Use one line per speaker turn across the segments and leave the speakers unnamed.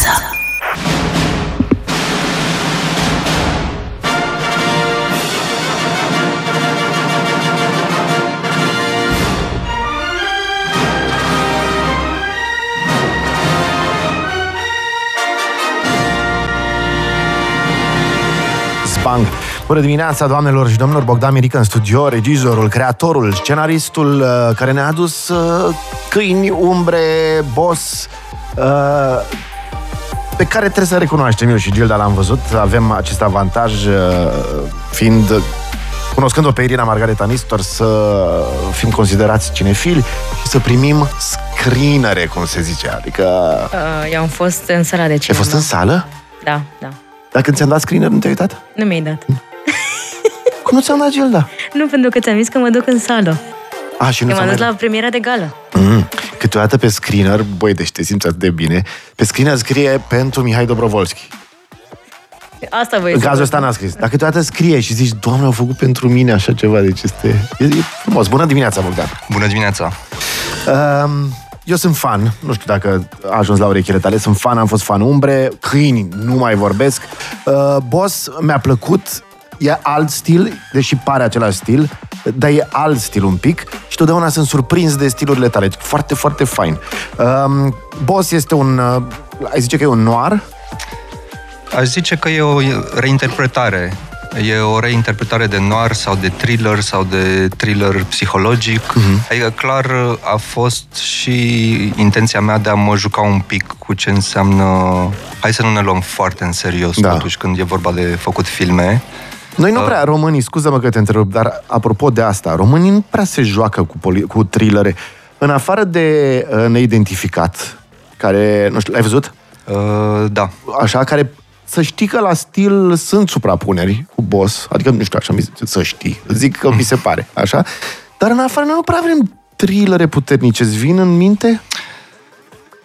dimineața
Bang. Bună dimineața, doamnelor și domnilor, Bogdan Mirică în studio, regizorul, creatorul, scenaristul uh, care ne-a adus uh, câini, umbre, boss, uh, pe care trebuie să recunoaștem eu și Gilda l-am văzut. Avem acest avantaj uh, fiind cunoscând-o pe Irina Margareta Nistor, să fim considerați cinefili și să primim screenere, cum se zice. Adică...
Uh, eu am fost în sala de
Ai
cinema.
fost în sală?
Da, da.
Dar când ți-am dat screener, nu te-ai uitat?
Nu mi-ai dat.
Cum nu ți-am dat Gilda?
Nu, pentru că ți-am zis că mă duc în sală.
A, și nu
Eu m-am
ți-am
dus
mai
la premiera de gală.
Mm. Câteodată pe screener, băi, deci te simți atât de bine, pe screener scrie pentru Mihai Dobrovolski.
Asta voi
În
să
cazul
vă
ăsta
spun.
n-a scris. Dar câteodată scrie și zici, Doamne, au făcut pentru mine așa ceva, deci este... E, e frumos. Bună dimineața, Bogdan!
Bună dimineața!
Um, eu sunt fan, nu știu dacă a ajuns la urechile tale, sunt fan, am fost fan umbre, câini, nu mai vorbesc. Uh, boss, mi-a plăcut, e alt stil, deși pare același stil, dar e alt stil un pic și totdeauna sunt surprins de stilurile tale. Foarte, foarte fain. Um, boss este un, uh, ai zice că e un noir,
Aș zice că e o reinterpretare. E o reinterpretare de noir sau de thriller sau de thriller psihologic. Uh-huh. Adică clar a fost și intenția mea de a mă juca un pic cu ce înseamnă... Hai să nu ne luăm foarte în serios
Da.
totuși când e vorba de făcut filme.
Noi nu prea, românii, scuză-mă că te întrerup, dar apropo de asta, românii nu prea se joacă cu, poli- cu thrillere. În afară de uh, neidentificat, care, nu știu, l-ai văzut?
Uh, da.
Așa, care să știi că la stil sunt suprapuneri cu boss, adică nu știu, așa mi se, să știi, zic că mi se pare, așa, dar în afară noi nu prea avem thrillere puternice, îți vin în minte?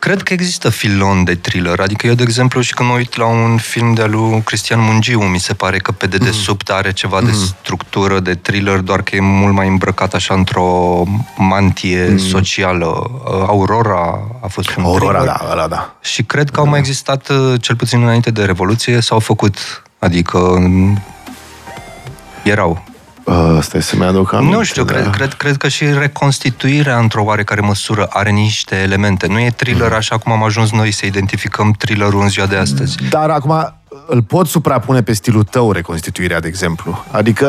Cred că există filon de thriller. Adică eu, de exemplu, și când mă uit la un film de-al lui Cristian Mungiu, mi se pare că pe dedesubt are ceva de structură de thriller, doar că e mult mai îmbrăcat așa într-o mantie socială. Uh, Aurora a fost un
Aurora,
thriller.
da, ăla, da.
Și cred că au mai existat, uh, cel puțin înainte de Revoluție, s-au făcut. Adică mm, erau.
Uh, stai să-mi aduc aminte.
Nu știu,
da.
cred, cred, cred că și reconstituirea într-o oarecare măsură are niște elemente. Nu e thriller așa cum am ajuns noi să identificăm thrillerul în ziua de astăzi.
Dar acum îl pot suprapune pe stilul tău reconstituirea, de exemplu. Adică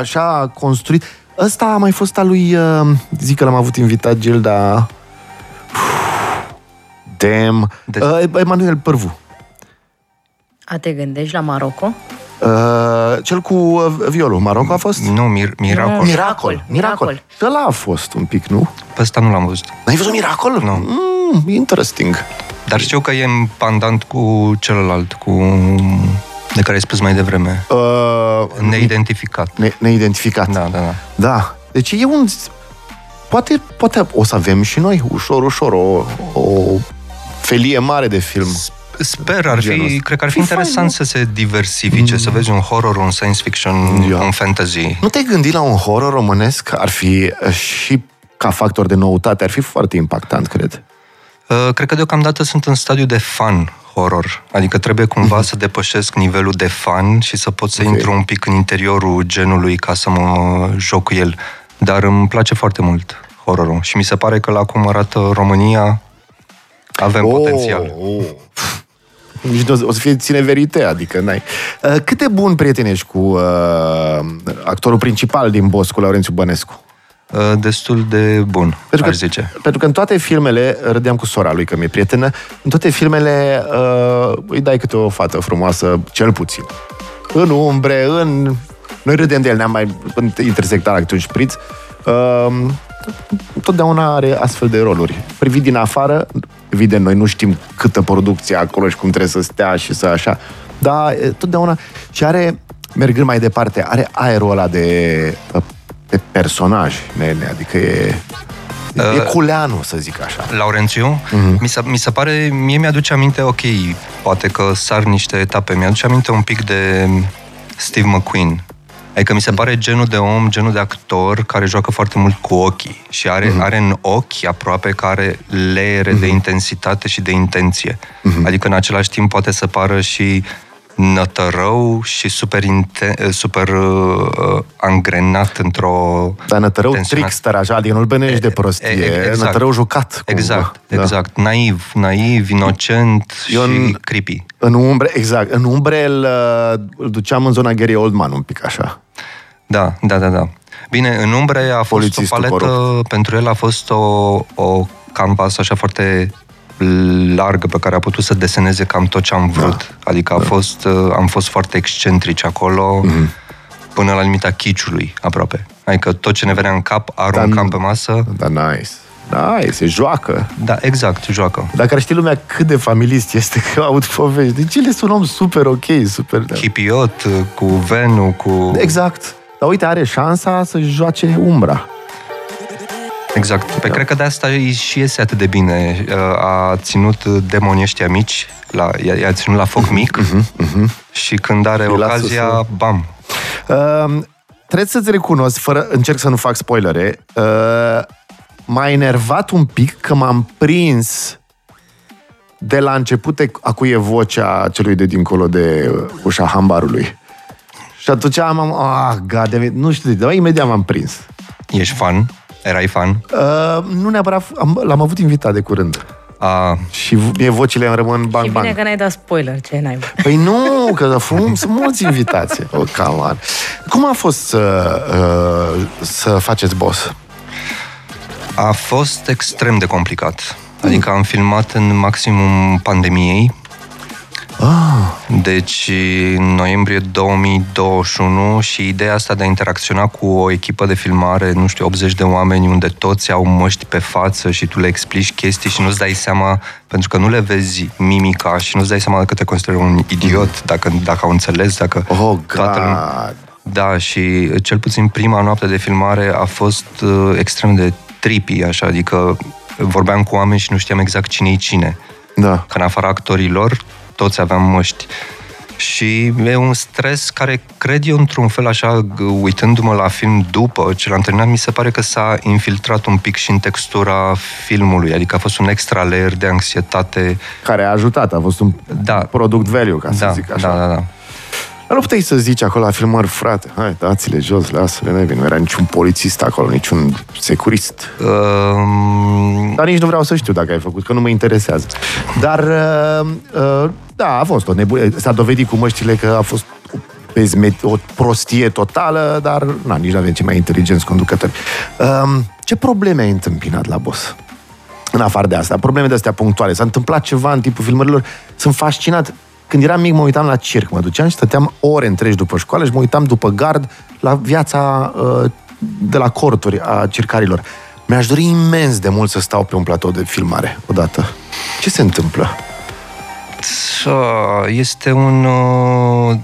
așa construit. Ăsta a mai fost al lui, uh, zic că l-am avut invitat Gilda... Damn.
De-
Uh, Emanuel Părvu.
A te gândești la Maroco?
Uh, cel cu uh, violul. Maroc a fost?
Nu, mir, miracol.
Nu.
Mir-
Miracol. Miracol.
Miracol.
Și ăla a fost un pic, nu?
Pe ăsta nu l-am văzut.
N-ai văzut Miracol?
Nu.
Mm, interesting.
Dar știu că e în pandant cu celălalt, cu de care ai spus mai devreme.
Uh,
Neidentificat.
ne, neidentificat.
Da, da, da.
Da. Deci e un... Poate, poate o să avem și noi, ușor, ușor, o, o felie mare de film.
Sper, ar
Genul
fi,
ăsta.
cred că ar fi
Fi fain,
interesant
nu?
să se diversifice, să vezi un horror, un science fiction,
Ia.
un fantasy.
Nu te-ai gândit la un horror românesc? Ar fi uh, și ca factor de noutate, ar fi foarte impactant, cred.
Uh, Cred că deocamdată sunt în stadiu de fan horror. Adică trebuie cumva să depășesc nivelul de fan și să pot să
Ok.
intru un pic în interiorul genului ca să mă joc cu el. Dar îmi place foarte mult horrorul și mi se pare că la cum arată România avem potențial.
Oh. Nici nu o să fie ține verite, adică n-ai. Uh, Cât de bun prieten ești cu uh, actorul principal din Boss, cu Laurențiu Bănescu?
Uh, Destul de bun,
Pentru
aș
că,
zice.
pentru că în toate filmele, râdeam cu sora lui că mi-e prietenă, în toate filmele uh, îi dai câte o fată frumoasă, cel puțin. În umbre, în... Noi râdem de el, ne-am mai intersectat la câte un șpriț. Uh, totdeauna are astfel de roluri. Privit din afară, evident, noi nu știm câtă producție acolo și cum trebuie să stea și să așa, dar e, totdeauna... Și are, mergând mai departe, are aerul ăla de, de personaj, nene, adică e... E
Uh,
culeanu, să zic așa.
Laurențiu,
Mhm.
mi, se, mi se pare, mie mi-aduce aminte, ok, poate că sar niște etape, mi-aduce aminte un pic de Steve McQueen, Adică mi se pare genul de om, genul de actor care joacă foarte mult cu ochii și are,
Mhm.
mm-hmm. are în ochi aproape care leere mm-hmm. de intensitate și de intenție. Mm-hmm. Adică în același timp poate să pară și nătărău și super, inten- super uh, angrenat într-o
Dar nătărău
tensionat.
trickster, așa, adică nu-l bănești de prostie,
E- e- exact.
nătărău jucat. cumva.
Exact,
Da.
exact. Naiv, naiv, inocent
Eu
și
în-
creepy.
În umbre, exact, în umbre îl, uh, îl duceam în zona Gary Oldman un pic așa.
Da, da, da, da. Bine, în umbre a fost
Polițistul
o paletă,
corupt.
pentru el a fost o, o canvas așa foarte largă pe care a putut să deseneze cam tot ce am vrut. Da. Adică a fost, uh, am fost foarte excentrici acolo
Mhm.
până la limita chiciului aproape. Adică tot ce ne venea în cap aruncam pe masă.
Da, nice. Nice, se joacă.
Da, exact, joacă.
Dacă ar ști lumea cât de familist este că aud povești. Deci el este un om super ok, super... Da.
Hipiot, cu Venu, cu...
Exact. Dar uite, are șansa să joace umbra.
Exact. Pe cred că de asta îi și iese atât de bine. Uh, A ținut demonii ăștia mici, la, i-a, i-a ținut la foc mic și când are
Îi lasă
ocazia,
să-
bam.
Uh, trebuie să-ți recunosc, fără, încerc să nu fac spoilere, uh, m-a enervat un pic că m-am prins de la început e- a cui e vocea celui de dincolo de uh, ușa hambarului. Și atunci am, am ah, God, nu știu, dar imediat m-am prins.
Ești fan? Erai fan?
Uh, nu neapărat, am, l-am avut invitat de curând.
A,
Și v- mie vocile îmi rămân bang,
Și bine
bang.
că n-ai dat spoiler, ce n-ai.
Păi nu, că fum, sunt mulți invitați. Oh, come on. Cum a fost să, uh, să faceți boss?
a fost extrem de complicat. Adică am filmat în maximum pandemiei. Deci în noiembrie 2021 și ideea asta de a interacționa cu o echipă de filmare, nu știu, 80 de oameni unde toți au măști pe față și tu le explici chestii și nu-ți dai seama, pentru că nu le vezi mimica și nu-ți dai seama că te consideri un idiot, dacă, dacă au înțeles, dacă
Oh,
toată lumea-
God.
da, și cel puțin prima noapte de filmare a fost uh, extrem de trippy, așa, adică vorbeam cu oameni și nu știam exact cine e cine.
Da.
Că în afara actorilor, toți aveam măști. Și e un stres care, cred eu, într-un fel așa, g- uitându-mă la film după ce l-am terminat, mi se pare că s-a infiltrat un pic și în textura filmului, adică a fost un extra layer de anxietate.
Care a ajutat, a fost un
Da.
product value, ca să
Da,
zic așa.
da, da, da.
Dar nu puteai să zici acolo la filmări, frate, hai, dați-le jos, lasă-le, nevin. Nu era niciun polițist acolo, niciun securist.
Um,
Dar nici nu vreau să știu dacă ai făcut, că nu mă interesează. Dar, uh, uh, da, a fost o nebunie. S-a dovedit cu măștile că a fost o, bezme- o prostie totală, dar na, nici nu avem cei mai inteligenți conducători. Uh, ce probleme ai întâmpinat la boss? În afară de asta, probleme de astea punctuale. S-a întâmplat ceva în timpul filmărilor. Sunt fascinat. Când eram mic, mă uitam la circ. Mă duceam și stăteam ore întregi după școală și mă uitam după gard la viața uh, de la corturi a circarilor. Mi-aș dori imens de mult să stau pe un platou de filmare odată. Ce se întâmplă?
Să- Este un uh,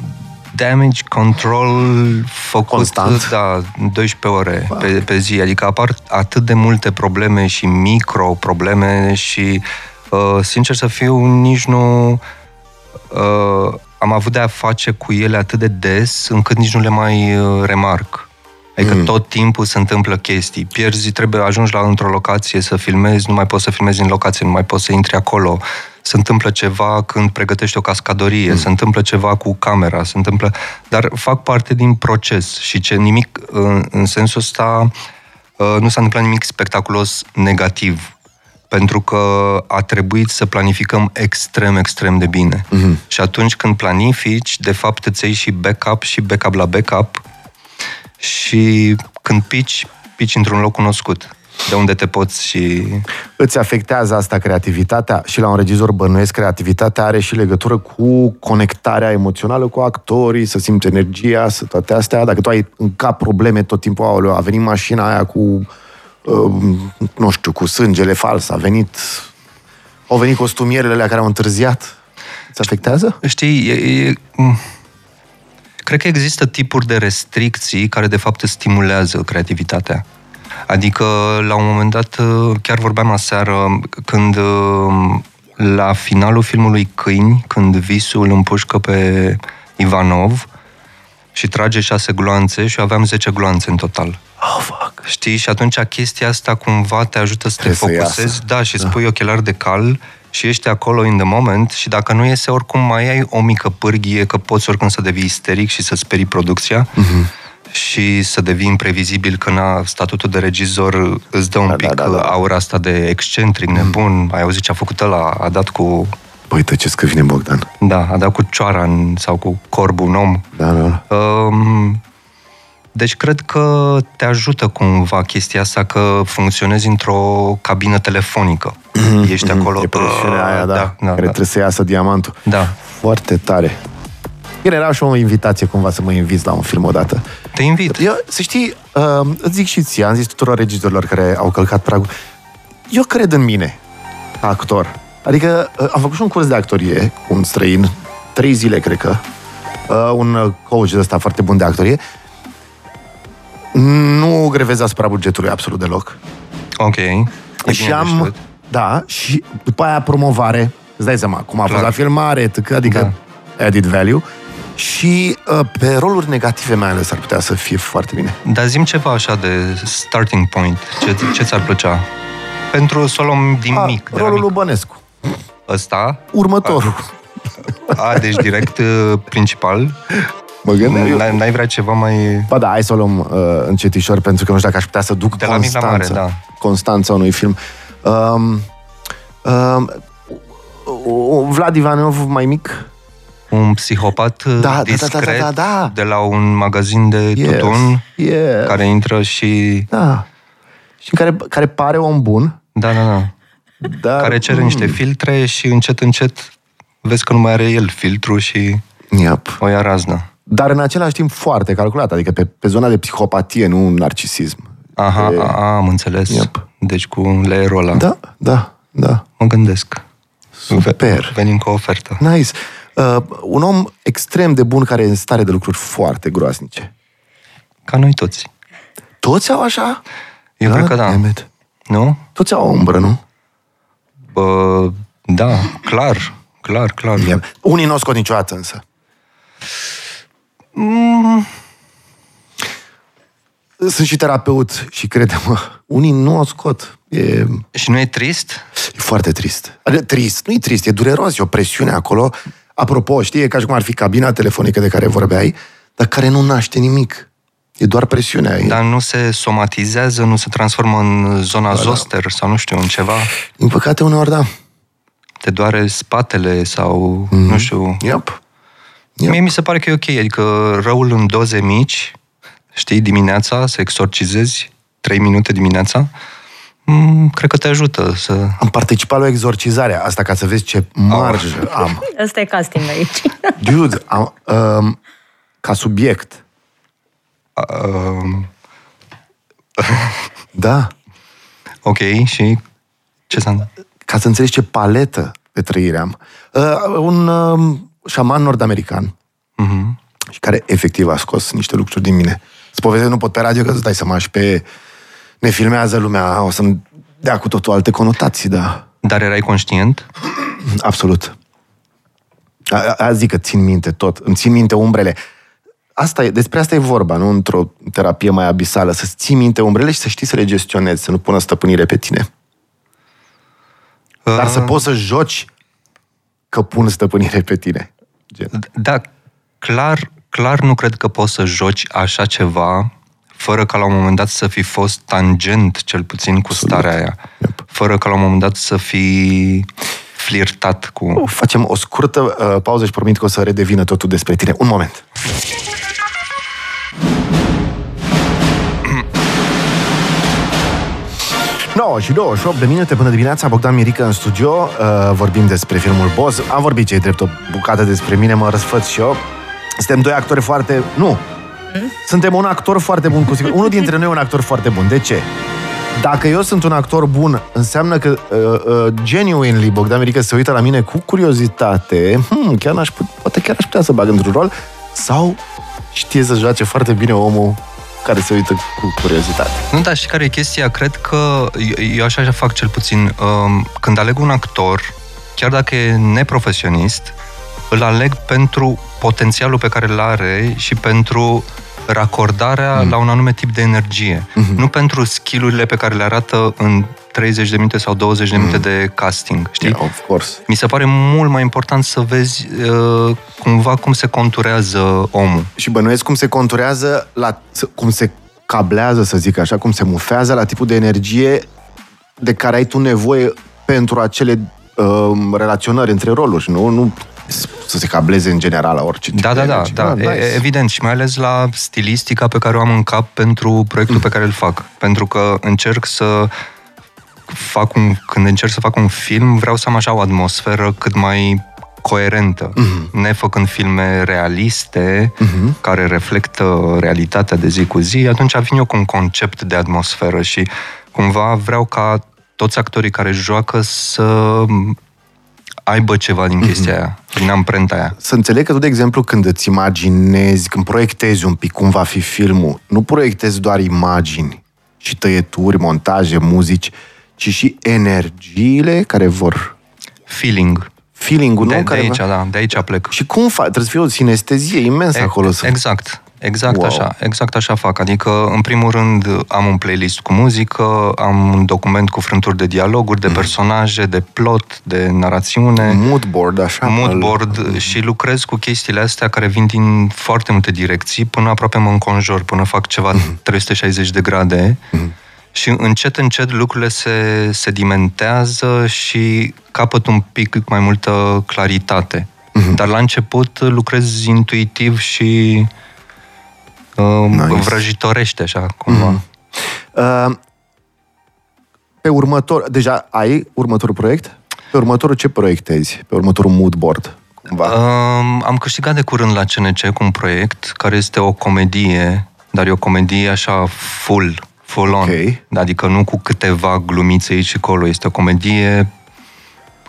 damage control făcut
Constant.
da, 12 ore pe, pe zi. Adică apar atât de multe probleme și micro-probleme și, uh, sincer să fiu, nici nu uh, am avut de a face cu ele atât de des încât nici nu le mai uh, remarc. Adică mm. tot timpul se întâmplă chestii. Pierzi, trebuie ajungi la într-o locație să filmezi, nu mai poți să filmezi în locație, nu mai poți să intri acolo. Se întâmplă ceva când pregătești o cascadorie, mm. se întâmplă ceva cu camera, se întâmplă... Dar fac parte din proces și ce nimic, în, în sensul ăsta, uh, nu s-a întâmplat nimic spectaculos negativ pentru că a trebuit să planificăm extrem, extrem de bine. Mm-hmm. Și atunci când planifici, de fapt îți iei și backup și backup la backup și când pici, pici într-un loc cunoscut, de unde te poți și...
Îți afectează asta creativitatea și la un regizor bănuiesc creativitatea are și legătură cu conectarea emoțională cu actorii, să simți energia, să toate astea. Dacă tu ai în cap probleme tot timpul, aoleu, a venit mașina aia cu, uh, nu știu, cu sângele fals, a venit, au venit costumierele alea care au întârziat. Îți afectează?
Știi, e, e, m- cred că există tipuri de restricții care de fapt îți stimulează creativitatea. Adică, la un moment dat, chiar vorbeam aseară, când la finalul filmului Câini, când visul împușcă pe Ivanov, și trage șase gloanțe și eu aveam 10 gloanțe în total.
Oh, fuck.
Știi? Și atunci chestia asta cumva te ajută să te
Trebuie să
focusezi,
iasă.
da, și spui ochelari de cal și ești acolo in the moment și dacă nu iese, oricum mai ai o mică pârghie că poți oricum să devii isteric și să sperii producția
Mhm.
Și să devii imprevizibil că na, statutul de regizor îți dă un
Da,
pic
da, da, da.
aura asta de excentric, nebun. Ai auzit ce a făcut ăla? A dat cu...
Băi, uite ce scâvine Bogdan.
Da, a dat cu cioara în, sau cu corbul un om.
Da, da.
Um, deci cred că te ajută cumva chestia asta că funcționezi într-o cabină telefonică. Ești acolo.
Mhm, E presiunea aia, da,
da,
care
da, da.
trebuie să iasă diamantul.
da.
Foarte tare. Bine, era și o invitație cumva să mă inviți la un film odată.
Te invit.
Eu, să știi, uh, îți zic și ție, am zis tuturor regizorilor care au călcat pragul, eu cred în mine, ca actor. Adică uh, am făcut și un curs de actorie cu un străin, trei zile, cred că, uh, un uh, coach de ăsta foarte bun de actorie. Nu grevez asupra bugetului absolut deloc.
Ok. E
și
bine
am,
deștept.
da, și după aia promovare, îți dai seama, cum a fost
Clar.
la filmare, tâc, adică added value. Și uh, pe roluri negative mai ales ar putea să fie foarte bine.
Dar zim ceva așa de starting point. Ce, ce ți-ar plăcea? Pentru să o luăm din
A,
mic. De la
rolul lui
mic.
Bănescu.
Ăsta?
Următorul.
A, deci direct uh, principal.
Mă gândeam eu.
N-ai, n-ai vrea ceva mai...
Ba da, hai să o luăm uh, încetișor, pentru că nu știu dacă aș putea să duc
De la mic la
Constanța.
mare, da.
Constanța unui film. Um, um, uh, Vlad Ivanov mai mic?
Un psihopat uh,
Da, da, da,
discret
da, da, da, da.
de la un magazin de
Yes.
tutun
Yes.
care intră și...
Da. Și care, care pare om bun,
Da, da, da.
dar...
Care cere niște filtre și încet, încet vezi că nu mai are el filtru și
Yep.
o ia raznă.
Dar în același timp foarte calculat, adică pe, pe zona de psihopatie, nu narcisism.
Aha,
E-
a, a, am înțeles.
Yep.
Deci cu leerul ăla.
Da, da, da.
Mă gândesc.
Super.
Venim cu o ofertă.
Nice. Uh, un om extrem de bun care e în stare de lucruri foarte groasnice.
Ca noi toți.
Toți au așa?
Eu cred că da.
damn it.
Nu?
Toți au o umbră, nu?
Bă, da, clar. Clar, clar.
Yep. Unii nu o scot niciodată însă. Sunt și terapeut și crede-mă, unii nu o scot. E, e
Și nu e trist?
foarte trist. Adică trist, nu e trist, e dureros, e o presiune acolo. Apropo, știi, e ca și cum ar fi cabina telefonică de care vorbeai, dar care nu naște nimic. E doar presiunea. E,
Dar nu se somatizează, nu se transformă în zona
da.
zoster sau nu știu, în ceva?
Din păcate, uneori, da.
Te doare spatele sau,
Mhm.
nu știu...
Yep. Yep.
Mie mi se pare că e ok, adică răul în doze mici, știi, dimineața, să exorcizezi, 3 minute dimineața, mm, cred că te ajută să...
Am participat la o exorcizare, asta ca să vezi ce marjă am.
Ăsta e casting aici.
Dude, am, um, ca subiect,
Uh,
da,
ok, și ce s-a...
ca să înțelegi ce paletă de trăire am. Uh, un uh, șaman nord-american
Mhm.
și care efectiv a scos niște lucruri din mine. Să povestesc, nu pot pe radio, că îți dai seama și pe... Ne filmează lumea, o să-mi dea cu totul alte conotații, da.
Dar erai conștient?
Absolut. A, a, a zic că țin minte tot. Îmi țin minte umbrele. Asta e, despre asta e vorba, nu într-o terapie mai abisală. Să-ți ții minte umbrele și să știi să le gestionezi, să nu pună stăpânire pe tine. Dar să
Uh,
poți să joci că pun stăpânire pe tine. Gen.
Da, clar, clar nu cred că poți să joci așa ceva fără ca la un moment dat să fi fost tangent, cel puțin, cu starea aia.
Yep.
Fără ca la un moment dat să fi flirtat cu...
Facem o scurtă uh, pauză și promit că o să redevină totul despre tine. Un moment. No, și 28 de minute până dimineața, Bogdan Mirică în studio, uh, vorbim despre filmul Boss. Am vorbit ce drept o bucată despre mine, mă răsfăț și eu. Suntem doi actori foarte... Nu! Suntem un actor foarte bun, cu siguranță. Unul dintre noi e un actor foarte bun. De ce? Dacă eu sunt un actor bun, înseamnă că uh, uh, genuinely Bogdan Mirică se uită la mine cu curiozitate, hmm, chiar n-aș put, poate chiar aș putea să bag într-un rol, sau știe să joace foarte bine omul care se uită cu curiozitate.
Nu, dar și care e chestia? Cred că eu, eu așa fac cel puțin. Um, când aleg un actor, chiar dacă e neprofesionist, îl aleg pentru potențialul pe care îl are și pentru racordarea mm. la un anume tip de energie. Mm-hmm. Nu pentru skillurile pe care le arată în 30 de minute sau 20 de minute mm. de casting, știi?
Yeah, of course.
Mi se pare mult mai important să vezi uh, cumva cum se conturează omul.
Și bănuiesc cum se conturează, la, cum se cablează, să zic așa, cum se mufează la tipul de energie de care ai tu nevoie pentru acele uh, relaționări între roluri, nu? Nu să se cableze în general la orice tip
Da,
de
da, da,
energie.
da,
Ah, nice.
evident și mai ales la stilistica pe care o am în cap pentru proiectul pe care îl fac. Pentru că încerc să fac un, când încerc să fac un film, vreau să am așa o atmosferă cât mai coerentă,
Mhm.
nefăcând filme realiste care reflectă realitatea de zi cu zi, atunci vin eu cu un concept de atmosferă și cumva vreau ca toți actorii care joacă să aibă ceva din chestia aia, din amprenta aia.
Să înțeleg că tu, de exemplu, când îți imaginezi, când proiectezi un pic cum va fi filmul, nu proiectezi doar imagini și tăieturi, montaje, muzici, ci și energiile care vor...
Feeling.
Feeling-ul,
De,
nu?
de
Care
aici,
va...
da, de aici plec.
Și cum faci? Trebuie să fie o sinestezie imensă acolo. Să...
Exact. Exact
Wow.
așa, exact așa fac. Adică, în primul rând, am un playlist cu muzică, am un document cu frânturi de dialoguri,
Mhm.
de personaje, de plot, de narațiune,
Mood board, așa.
mood
îl-
board și lucrez cu chestiile astea care vin din foarte multe direcții până aproape mă înconjor, până fac ceva
Mhm.
360 de grade și încet, încet lucrurile se sedimentează și capăt un pic mai multă claritate.
Mhm.
Dar la început lucrez intuitiv și uh,
Nice. Mhm.
vrăjitorește, așa, cumva.
Uh, pe următor, deja ai următorul proiect? Pe următorul ce proiectezi? Pe următorul mood board? Cumva.
Um, am câștigat de curând la CNC cu un proiect care este o comedie, dar e o comedie așa full, full on.
Ok.
Adică nu cu câteva glumițe aici și acolo. Este o comedie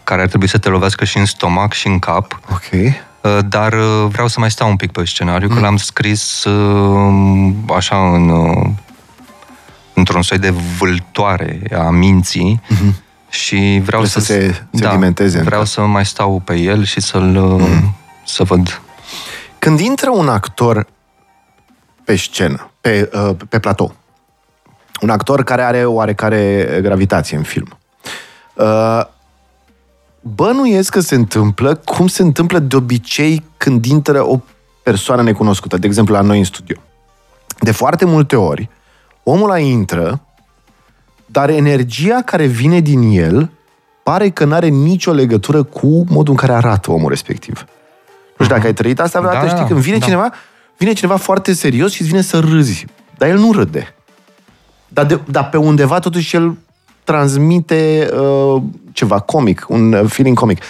care ar trebui să te lovească și în stomac și în cap.
Ok.
Uh, Dar uh, vreau să mai stau un pic pe scenariu, că l-am scris uh, așa în, uh, într-un soi de vâltoare a minții și vreau
Trebuie
să,
să se sedimenteze în
vreau
cap.
să mai stau pe el și să-l uh, să văd.
Când intră un actor pe scenă, pe, uh, pe platou, un actor care are oarecare gravitație în film, uh, bănuiesc că se întâmplă cum se întâmplă de obicei când intră o persoană necunoscută, de exemplu la noi în studio. De foarte multe ori, omul ăla intră, dar energia care vine din el pare că nu are nicio legătură cu modul în care arată omul respectiv. Nu știu dacă ai trăit asta vreodată,
Da,
știi,
da,
când vine
da.
cineva, vine cineva foarte serios și îți vine să râzi. Dar el nu râde. Dar, de, dar pe undeva totuși el transmite uh, ceva comic, un uh, feeling comic.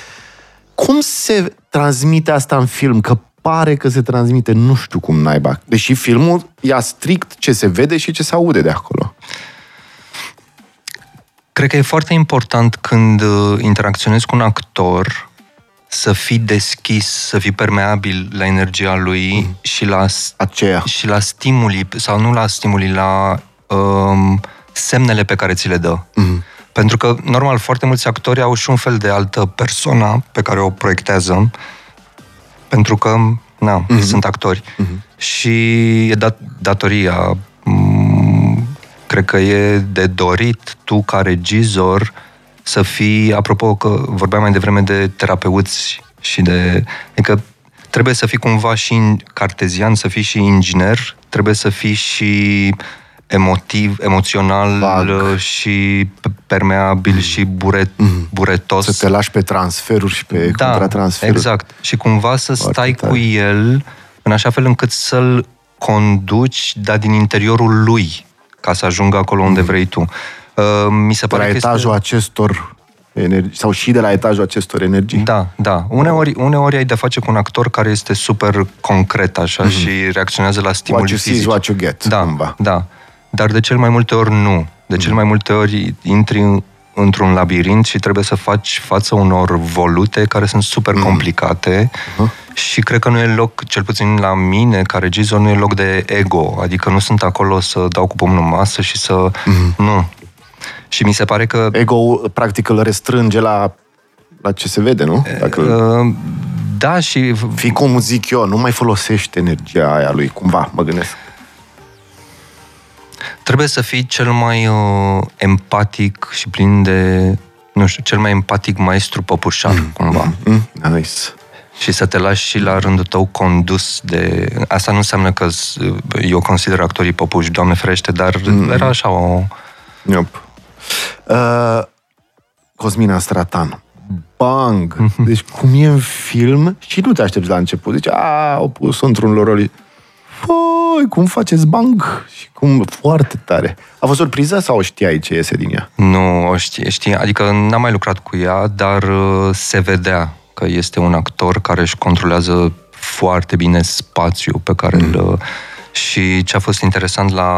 Cum se transmite asta în film? Că pare că se transmite nu știu cum naiba. Deși filmul ia strict ce se vede și ce se aude de acolo.
Cred că e foarte important când uh, interacționezi cu un actor să fii deschis, să fii permeabil la energia lui și la
Aceea.
și la stimuli, sau nu la stimuli, la um, semnele pe care ți le dă. Mm. Pentru că, normal, foarte mulți actori au și un fel de altă persoană pe care o proiectează, pentru că, na, mm-hmm. sunt actori. Mm-hmm. Și e dat, datoria, m- cred că e de dorit tu, ca regizor, să fii, apropo că vorbeam mai devreme de terapeuți și de... Adică trebuie să fii cumva și cartezian, să fii și inginer, trebuie să fii și emotiv, emoțional
Vag.
uh, și permeabil și buret, buretos.
Să te lași pe transferuri și pe
da,
contratransferuri.
exact. Și cumva să
Foarte
stai
tare.
cu el în așa fel încât să-l conduci, dar din interiorul lui, ca să ajungă acolo unde vrei tu. Uh, mi se
De
pare
la
că
etajul
este...
acestor energii, sau și de la etajul acestor energii.
Da, da. Uneori, uneori ai de face cu un actor care este super concret așa și reacționează la stimuli
Mhm. What you see is
fizici.
what you get,
Da,
cumva.
da. Dar de cel mai multe ori nu. De cel mai multe ori intri în- într-un labirint și trebuie să faci față unor volute care sunt super complicate și cred că nu e loc, cel puțin la mine, ca regizor, nu e loc de ego. Adică nu sunt acolo să dau cu pumnul în masă și să... Nu. Și mi se pare că
Ego practic îl restrânge la, la ce se vede, nu? Dacă îl...
Uh, Da, și
Fii cum zic eu, nu mai folosește energia aia lui, cumva, mă gândesc.
Trebuie să fii cel mai uh, empatic și plin de, nu știu, cel mai empatic maestru păpușar, cumva.
Mm? Nice.
Și să te lași și la rândul tău condus de... Asta nu înseamnă că s- eu consider actorii păpuși, Doamne ferește, dar mm. era așa o...
Yep. Uh, Cosmina Stratan. Bang! Deci cum e în film și nu te aștepți la început. Zici, a, au pus într-un loroli. Păi, cum faceți bang? Și cum, foarte tare. A fost surpriză sau știai ce iese din ea?
Nu, o știe, știe, adică n-am mai lucrat cu ea, dar uh, se vedea că este un actor care își controlează foarte bine spațiul pe care mm. îl... Și ce a fost interesant la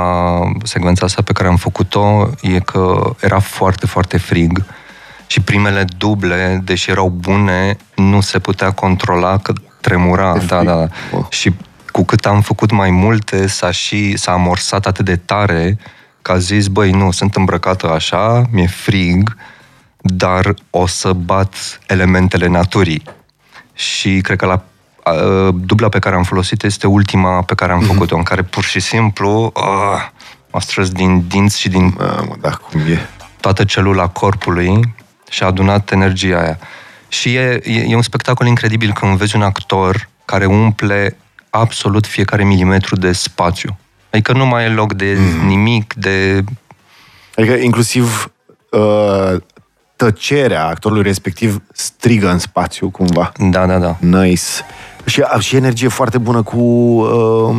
secvența asta pe care am făcut-o e că era foarte, foarte frig și primele duble, deși erau bune, nu se putea controla că tremura.
De
Da,
frig.
da, da.
Oh.
Și cu cât am făcut mai multe, s-a și s-a amorsat atât de tare că a zis, băi, nu, sunt îmbrăcată așa, mi-e frig, dar o să bat elementele naturii. Și cred că la a, dubla pe care am folosit este ultima pe care am făcut-o, în care pur și simplu a, m-a strâns din dinți și din
Mamă, da, cum e.
toată celula corpului și a adunat energia aia. Și e, e, e un spectacol incredibil când vezi un actor care umple absolut fiecare milimetru de spațiu. Adică nu mai e loc de mm. nimic, de...
Adică inclusiv uh, tăcerea actorului respectiv strigă în spațiu, cumva.
Da, da, da.
Nice. Și, și energie foarte bună cu... Uh,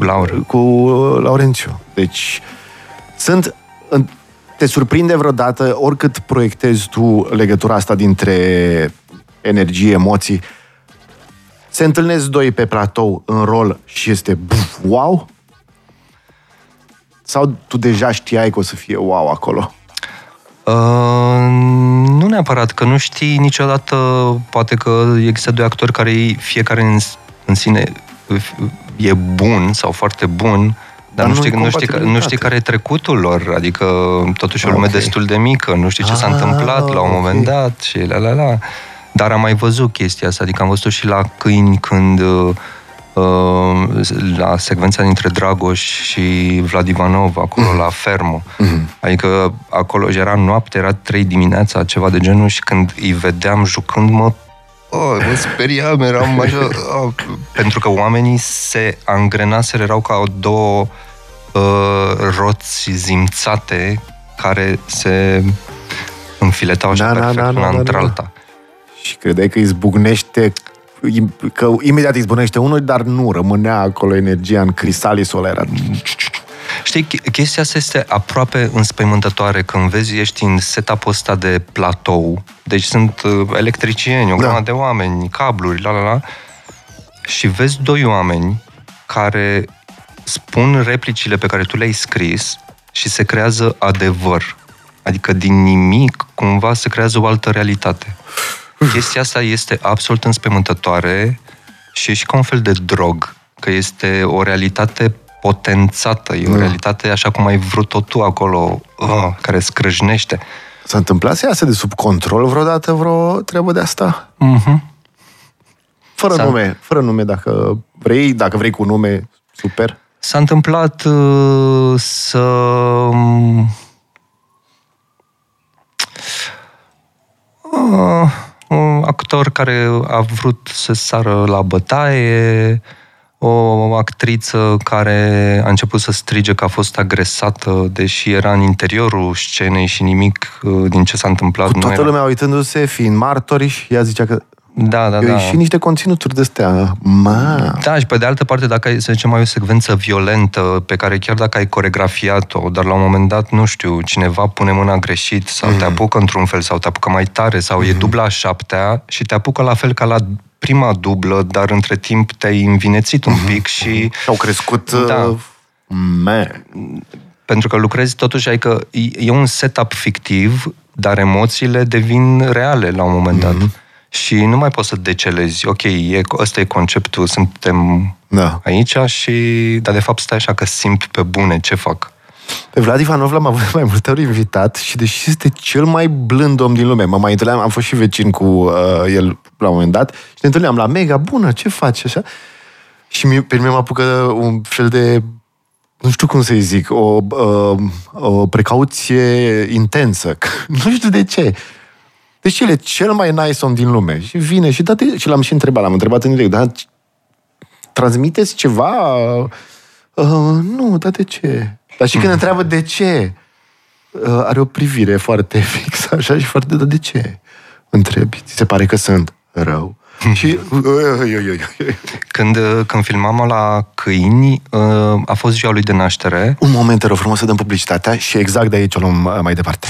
Laur.
Cu uh, Laurențiu. Deci, sunt... în- Te surprinde vreodată, oricât proiectezi tu legătura asta dintre energie, emoții, se întâlnesc doi pe platou în rol și este buf, wow? Sau tu deja știai că o să fie wow acolo?
Uh, nu neapărat, că nu știi niciodată, poate că există doi actori care ei- fiecare în, în sine e bun sau foarte bun, dar,
Dar
nu,
nu-i
știi, nu, știi, că- nu știi
compatibilitate.
care e trecutul lor, adică totuși o
Ah,
lume
ok.
destul de mică, nu știi ce s-a
Ah,
întâmplat la un moment
ok.
dat și la la la. Dar am mai văzut chestia asta, adică am văzut și la câini când uh, uh, la secvența dintre Dragoș și Vlad Ivanov, acolo la fermă. Adică acolo era noapte, era trei dimineața, ceva de genul și când îi vedeam jucând, mă Oh, mă speriam, eram așa... Oh, pentru că oamenii se angrenaseră, erau ca două uh, roți zimțate care se înfiletau așa
Da, da,
perfect
da,
una
da, da,
între
da.
alta.
Și credeai că îi zbucnește că imediat îi zbucnește unul, dar nu, rămânea acolo energia în cristalisul ăla, era...
Știi, ch- chestia asta este aproape înspăimântătoare când vezi, ești în setup-ul ăsta de platou, deci sunt uh, electricieni, o
Da.
grămadă de oameni, cabluri, la la la, și vezi doi oameni care spun replicile pe care tu le-ai scris și se creează adevăr. Adică din nimic, cumva, se creează o altă realitate. Chestia asta este absolut înspăimântătoare și e și ca un fel de drog, că este o realitate potențată, e o
Da.
realitate așa cum ai vrut-o tu acolo, uh, care scrâșnește.
S-a întâmplat să iasă de sub control vreodată vreo treabă de asta?
Mhm.
Fără
S-a-
nume, fără nume, dacă vrei, dacă vrei cu nume, super.
S-a întâmplat uh, să... Uh, un actor care a vrut să sară la bătaie, o actriță care a început să strige că a fost agresată, deși era în interiorul scenei și nimic uh, din ce s-a întâmplat
Cu
nu
toată
era.
lumea uitându-se, fiind martori și ea zicea că
Da, da,
eu
da.
și niște conținuturi de astea. Ma,
Da, și pe de altă parte, dacă ai, să zicem, ai o secvență violentă pe care chiar dacă ai coregrafiat-o, dar la un moment dat, nu știu, cineva pune mâna greșit sau
Mhm.
te apucă într-un fel sau te apucă mai tare sau e dubla a șaptea și te apucă la fel ca la prima dublă, dar între timp te-ai învinețit un pic și
și-au crescut...
Da.
uh, Man.
pentru că lucrezi totuși, adică e- e un setup fictiv, dar emoțiile devin reale la un moment dat. Și nu mai poți să decelezi, ok, e, ăsta e conceptul, suntem
Da.
aici și, dar de fapt stai așa că simt pe bune ce fac.
Pe Vlad Ivanov l-am avut mai multe ori invitat și deși este cel mai blând om din lume, mă mai întâlneam, am fost și vecin cu uh, el la un moment dat, și ne întâlneam la Mega, bună, ce faci, așa? Și mie, pe mine mă apucă un fel de, nu știu cum să-i zic, o, uh, o precauție intensă. nu știu de ce. Deci el e cel mai nice om din lume. Și vine și, date, și l-am și întrebat, l-am întrebat în direct, dar transmiteți ceva? Uh, nu, dar de ce? Dar și când întreabă de ce, uh, are o privire foarte fixă, așa, și foarte, dar de ce? Întrebi, ți se pare că sunt rău? și... Uh, ui, ui, ui, ui.
Când, când filmam la câini, uh, a fost ziua lui de naștere.
Un moment, te rog frumos să dăm publicitatea și exact de aici o luăm uh, mai departe.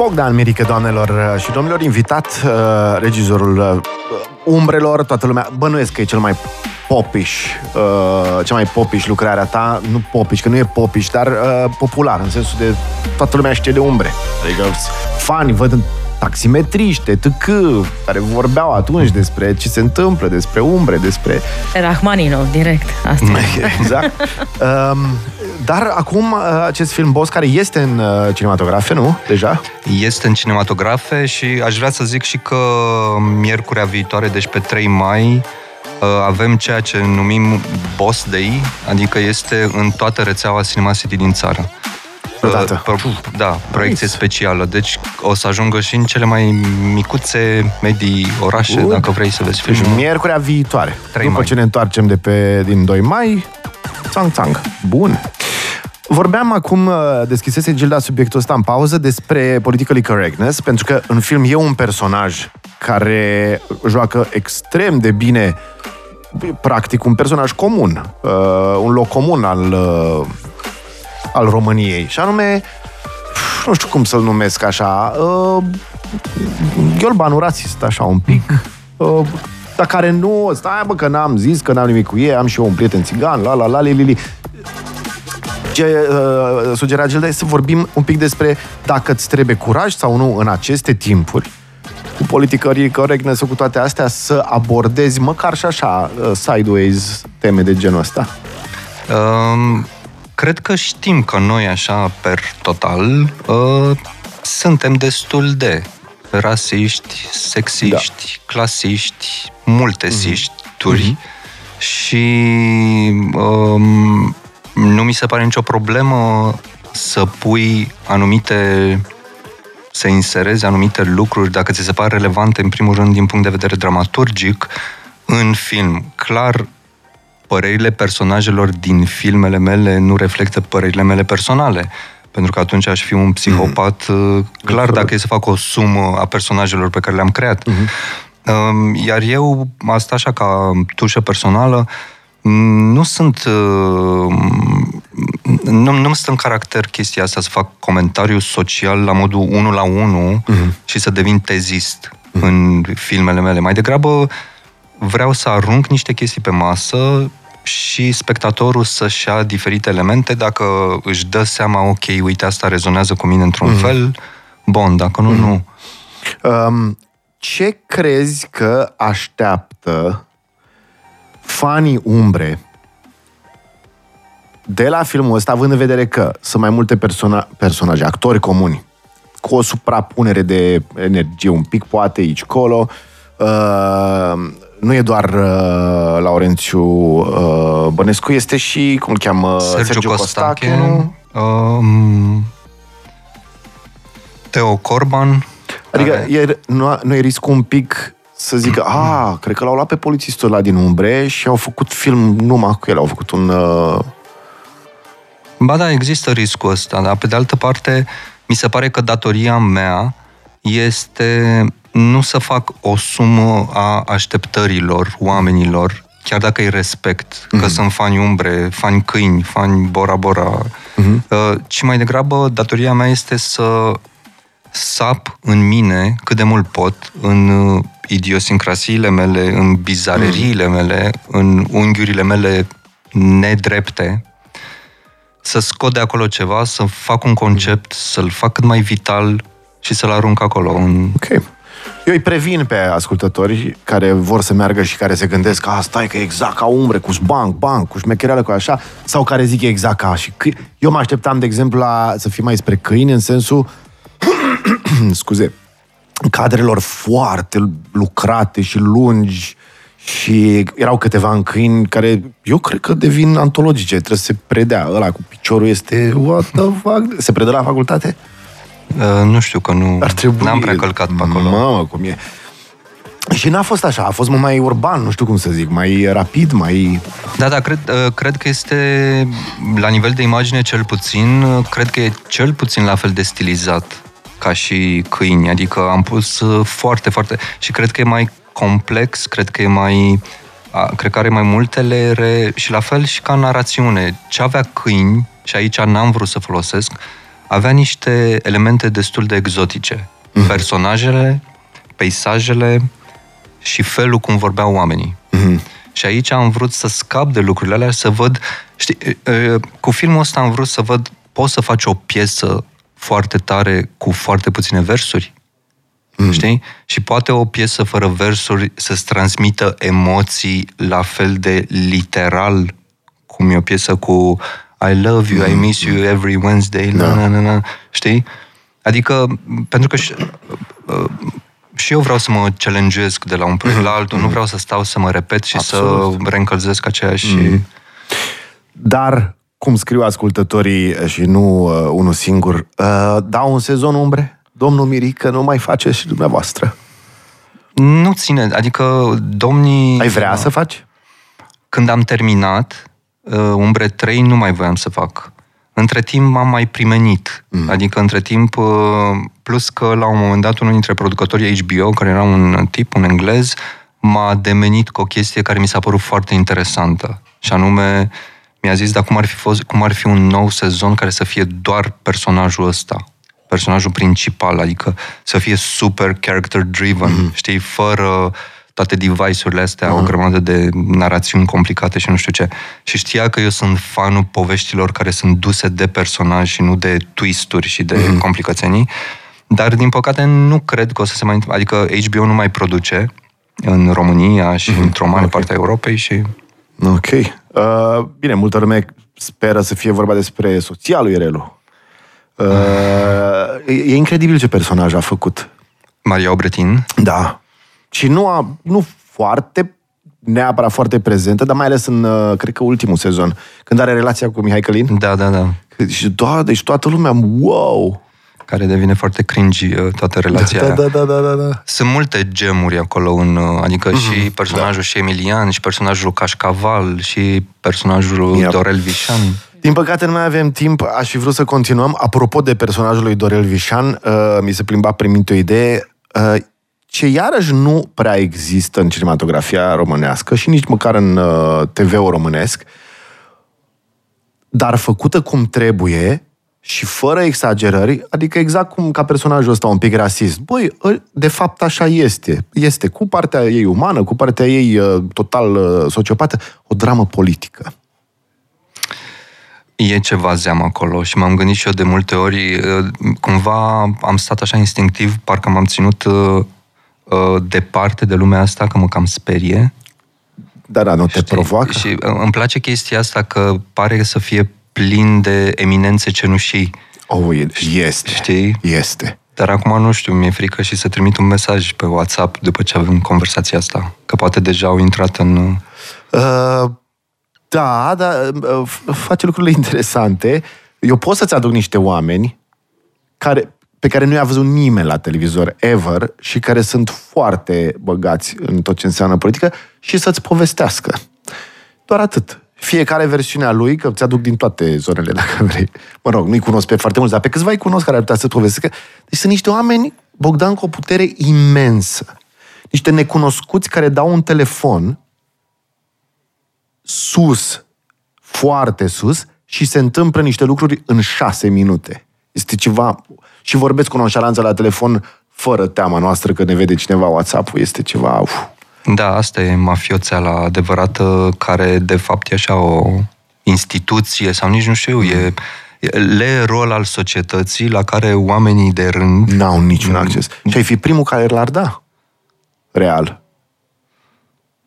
Bogdan Mirică, doamnelor și domnilor, invitat, uh, regizorul uh, Umbrelor, toată lumea, bănuiesc că e cel mai popiș, uh, cea mai popiș lucrarea ta, nu popiș, că nu e popiș, dar uh, popular, în sensul de toată lumea știe de umbre. Adică fani văd în taximetriște, TC, care vorbeau atunci despre ce se întâmplă, despre umbre, despre...
Rahmaninov, direct. Asta.
exact. Um, dar acum uh, acest film Boss, care este în uh, cinematografe, nu? Deja?
Este în cinematografe și aș vrea să zic și că miercurea viitoare, deci pe 3 mai, uh, avem ceea ce numim Boss Day, adică este în toată rețeaua Cinema City din țară.
Odată.
Pro, da, proiecție
Nice.
specială. Deci o să ajungă și în cele mai micuțe medii orașe,
Good.
dacă vrei să vezi
Deci
filmul.
miercurea viitoare.
3
După
mai.
ce ne întoarcem de pe, din 2 mai, țang, țang. Bun. Vorbeam acum, uh, deschisese Gilda subiectul ăsta în pauză, despre politically correctness, pentru că în film e un personaj care joacă extrem de bine, practic un personaj comun, uh, un loc comun al, uh, al României, și anume, nu știu cum să-l numesc așa, uh, ghiolbanul rasist, așa un pic, uh, dar care nu, stai bă că n-am zis, că n-am nimic cu ei, am și eu un prieten țigan, la la la li, li, li. Ce uh, sugera Gilda e să vorbim un pic despre dacă îți trebuie curaj sau nu în aceste timpuri cu politicării correctness cu toate astea, să abordezi măcar și așa uh, sideways teme de genul ăsta.
Um, cred că știm că noi, așa, per total, uh, suntem destul de rasiști, sexiști, da. clasiști, multe
Mhm.
sișturi și um, nu mi se pare nicio problemă să pui anumite să inserezi anumite lucruri, dacă ți se par relevante, în primul rând, din punct de vedere dramaturgic, în film. Clar, părerile personajelor din filmele mele nu reflectă părerile mele personale. Pentru că atunci aș fi un psihopat mm. clar dacă e să fac o sumă a personajelor pe care le-am creat. Mm-hmm. Iar eu, asta așa ca tușă personală, nu sunt... uh, Nu, nu stă în caracter chestia asta să fac comentariu social la modul 1 la 1 mm-hmm. și să devin tezist mm-hmm. în filmele mele. Mai degrabă vreau să arunc niște chestii pe masă și spectatorul să-și ia diferite elemente, dacă își dă seama, ok, uite, asta rezonează cu mine într-un mm-hmm. fel, bun, dacă nu, mm-hmm. nu.
Um, ce crezi că așteaptă fanii umbre de la filmul ăsta, având în vedere că sunt mai multe persona- personaje, actori comuni, cu o suprapunere de energie un pic, poate aici, colo. Uh, nu e doar uh, Laurențiu uh, Bănescu, este și, cum îl cheamă,
Sergiu,
Sergiu
Costache,
Costache,
um, Teo Corban,
Adică
care-
e, nu, nu e riscul un pic să zică, a, cred că l-au luat pe polițistul ăla din umbre și au făcut film numai cu el, au făcut un... Uh,
Ba da, există riscul ăsta, dar pe de altă parte, mi se pare că datoria mea este nu să fac o sumă a așteptărilor oamenilor, chiar dacă îi respect, mm-hmm. că sunt fani umbre, fani câini, fani Bora Bora, mm-hmm. ci mai degrabă datoria mea este să sap în mine cât de mult pot, în uh, idiosincrasiile mele, în bizareriile mele, în unghiurile mele nedrepte, să scot de acolo ceva, să fac un concept, să-l fac cât mai vital și să-l arunc acolo. În...
Ok. Eu îi previn pe ascultători care vor să meargă și care se gândesc că stai că e exact ca umbre, cu șbanc, banc, cu șmechereală, cu așa, sau care zic exact ca și câini. Eu mă așteptam, de exemplu, la, să fie mai spre câini, în sensul, scuze, cadrelor foarte lucrate și lungi și erau câteva în câini care eu cred că devin antologice, trebuie să se predea. Ăla cu piciorul este, what the fuck? Se predă la facultate?
Uh, nu știu că nu... Ar trebui... N-am prea călcat pe acolo.
Mamă, cum e. Și n-a fost așa, a fost mai urban, nu știu cum să zic, mai rapid, mai...
Da, da, cred, uh, cred că este, la nivel de imagine cel puțin, uh, cred că e cel puțin la fel de stilizat ca și câini, adică am pus uh, foarte, foarte... și cred că e mai complex, cred că e mai... Cred că are mai multe leere și la fel și ca narațiune. Ce avea câini, și aici n-am vrut să folosesc, avea niște elemente destul de exotice. Mm-hmm. Personajele, peisajele și felul cum vorbeau oamenii. Mm-hmm. Și aici am vrut să scap de lucrurile alea, să văd... Știi, cu filmul ăsta am vrut să văd, poți să faci o piesă foarte tare cu foarte puține versuri? Mm. Știi? Și poate o piesă fără versuri să-ți transmită emoții la fel de literal cum e o piesă cu I love you, mm. I miss you every Wednesday, da. na, na, na, știi? Adică, pentru că și, uh, și eu vreau să mă challenge de la un proiect mm. la altul, mm. nu vreau să stau să mă repet și Absolut. să reîncălzesc aceeași... Mm.
Dar, cum scriu ascultătorii și nu uh, unul singur, uh, dau un sezon umbre? Domnul Mirică nu mai face și dumneavoastră.
Nu ține, adică domnii...
Ai vrea să faci?
Când am terminat, uh, Umbre 3 nu mai voiam să fac. Între timp m-am mai primenit. Mm. Adică între timp, uh, plus că la un moment dat unul dintre producătorii HBO, care era un tip, un englez, m-a demenit cu o chestie care mi s-a părut foarte interesantă. Și anume, mi-a zis, dar cum ar fi, fost, cum ar fi un nou sezon care să fie doar personajul ăsta? Personajul principal, adică să fie super character driven, mm-hmm. știi, fără toate device-urile astea, uh-huh. o grămadă de narațiuni complicate și nu știu ce. Și știa că eu sunt fanul poveștilor care sunt duse de personaj și nu de twisturi și de uh-huh. complicațiuni. Dar, din păcate, nu cred că o să se mai... Adică HBO nu mai produce în România și uh-huh. într-o mare okay. parte a Europei și...
Ok. Uh, bine, multă lume speră să fie vorba despre soția lui Relu. Uh, uh. E incredibil ce personaj a făcut.
Maria Obretin?
Da. Și nu, a, nu foarte neapărat foarte prezentă, dar mai ales în, uh, cred că, ultimul sezon, când are relația cu Mihai Călin.
Da, da, da.
Și toată, deci toată lumea, wow!
Care devine foarte cringy uh, toată relația
da, da, da, da, da, da.
Sunt multe gemuri acolo, în, uh, adică mm-hmm, și personajul da. și Emilian, și personajul Cașcaval, și personajul yep. Dorel Vișan.
Din păcate nu mai avem timp, aș fi vrut să continuăm. Apropo de personajul lui Dorel Vișan, uh, mi se plimba prin o idee. Uh, ce iarăși nu prea există în cinematografia românească și nici măcar în uh, TV-ul românesc, dar făcută cum trebuie și fără exagerări, adică exact cum ca personajul ăsta un pic rasist. Băi, ă, de fapt așa este. Este cu partea ei umană, cu partea ei uh, total uh, sociopată, o dramă politică.
E ceva zeam acolo și m-am gândit și eu de multe ori, uh, cumva am stat așa instinctiv, parcă m-am ținut Uh, departe de lumea asta, că mă cam sperie.
Da, da, nu te Știi? provoacă.
Și uh, îmi place chestia asta că pare să fie plin de eminențe cenușii.
Oh, este.
Știi?
Este.
Dar acum nu știu, mi-e frică și să trimit un mesaj pe WhatsApp după ce avem conversația asta. Că poate deja au intrat în... Uh,
da, da, uh, face lucrurile interesante. Eu pot să-ți aduc niște oameni care, pe care nu i-a văzut nimeni la televizor ever și care sunt foarte băgați în tot ce înseamnă politică și să-ți povestească. Doar atât. Fiecare versiunea lui, că ți-aduc din toate zonele, dacă vrei. Mă rog, nu-i cunosc pe foarte mulți, dar pe câțiva îi cunosc care ar putea să-ți povestească. Deci sunt niște oameni, Bogdan, cu o putere imensă. Niște necunoscuți care dau un telefon sus, foarte sus, și se întâmplă niște lucruri în șase minute. Este ceva și vorbesc cu nonșalanță la telefon fără teama noastră că ne vede cineva WhatsApp-ul. Este ceva... Uf.
Da, asta e mafioțeala adevărată care de fapt e așa o instituție sau nici nu știu, e, e le rol al societății la care oamenii de rând
N-au niciun acces. Și ai fi primul care l-ar da. Real.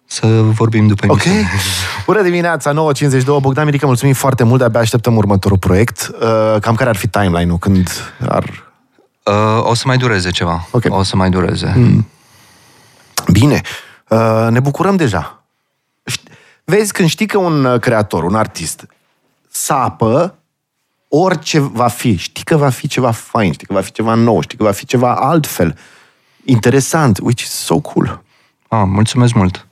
să vorbim după
Ok.
emisiune.
Bună dimineața, 9.52. Bogdan Mirică, mulțumim foarte mult. De-abia așteptăm următorul proiect. Uh, cam care ar fi timeline-ul? Când ar...
Uh, o să mai dureze ceva.
Ok.
O să mai dureze. Mm.
Bine. Uh, ne bucurăm deja. Ști- Vezi, când știi că un uh, creator, un artist, sapă orice va fi, știi că va fi ceva fain, știi că va fi ceva nou, știi că va fi ceva altfel, interesant, which is so cool.
Ah, mulțumesc mult.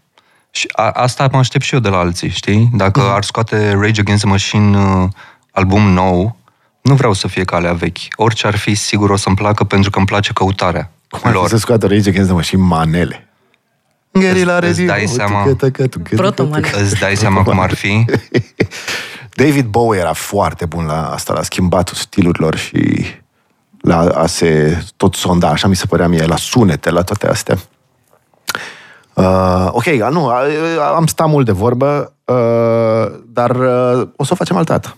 Și a, asta mă aștept și eu de la alții, știi? Dacă
Mhm.
ar scoate Rage Against the Machine uh, album nou, nu vreau să fie calea vechi. Orice ar fi, sigur o să-mi placă pentru că îmi place căutarea
Cum ar fi
lor.
să scoată Rage Against the Machine manele? Gherila
Îți- îți
radio,
dai seama-
tăcă, tăcă, tăcă,
Protomane.
tăcă.
Îți dai seama cum ar fi?
David Bowie era foarte bun la asta, la schimbatul stilurilor și la a se tot sonda, așa mi se părea mie, la sunete, la toate astea. Uh, ok, a, nu, a, a- am stat mult de vorbă, uh, dar uh, o să o facem altă dată.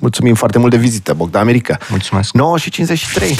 Mulțumim foarte mult de vizită, Bogdan America.
Mulțumesc.
9 și 53.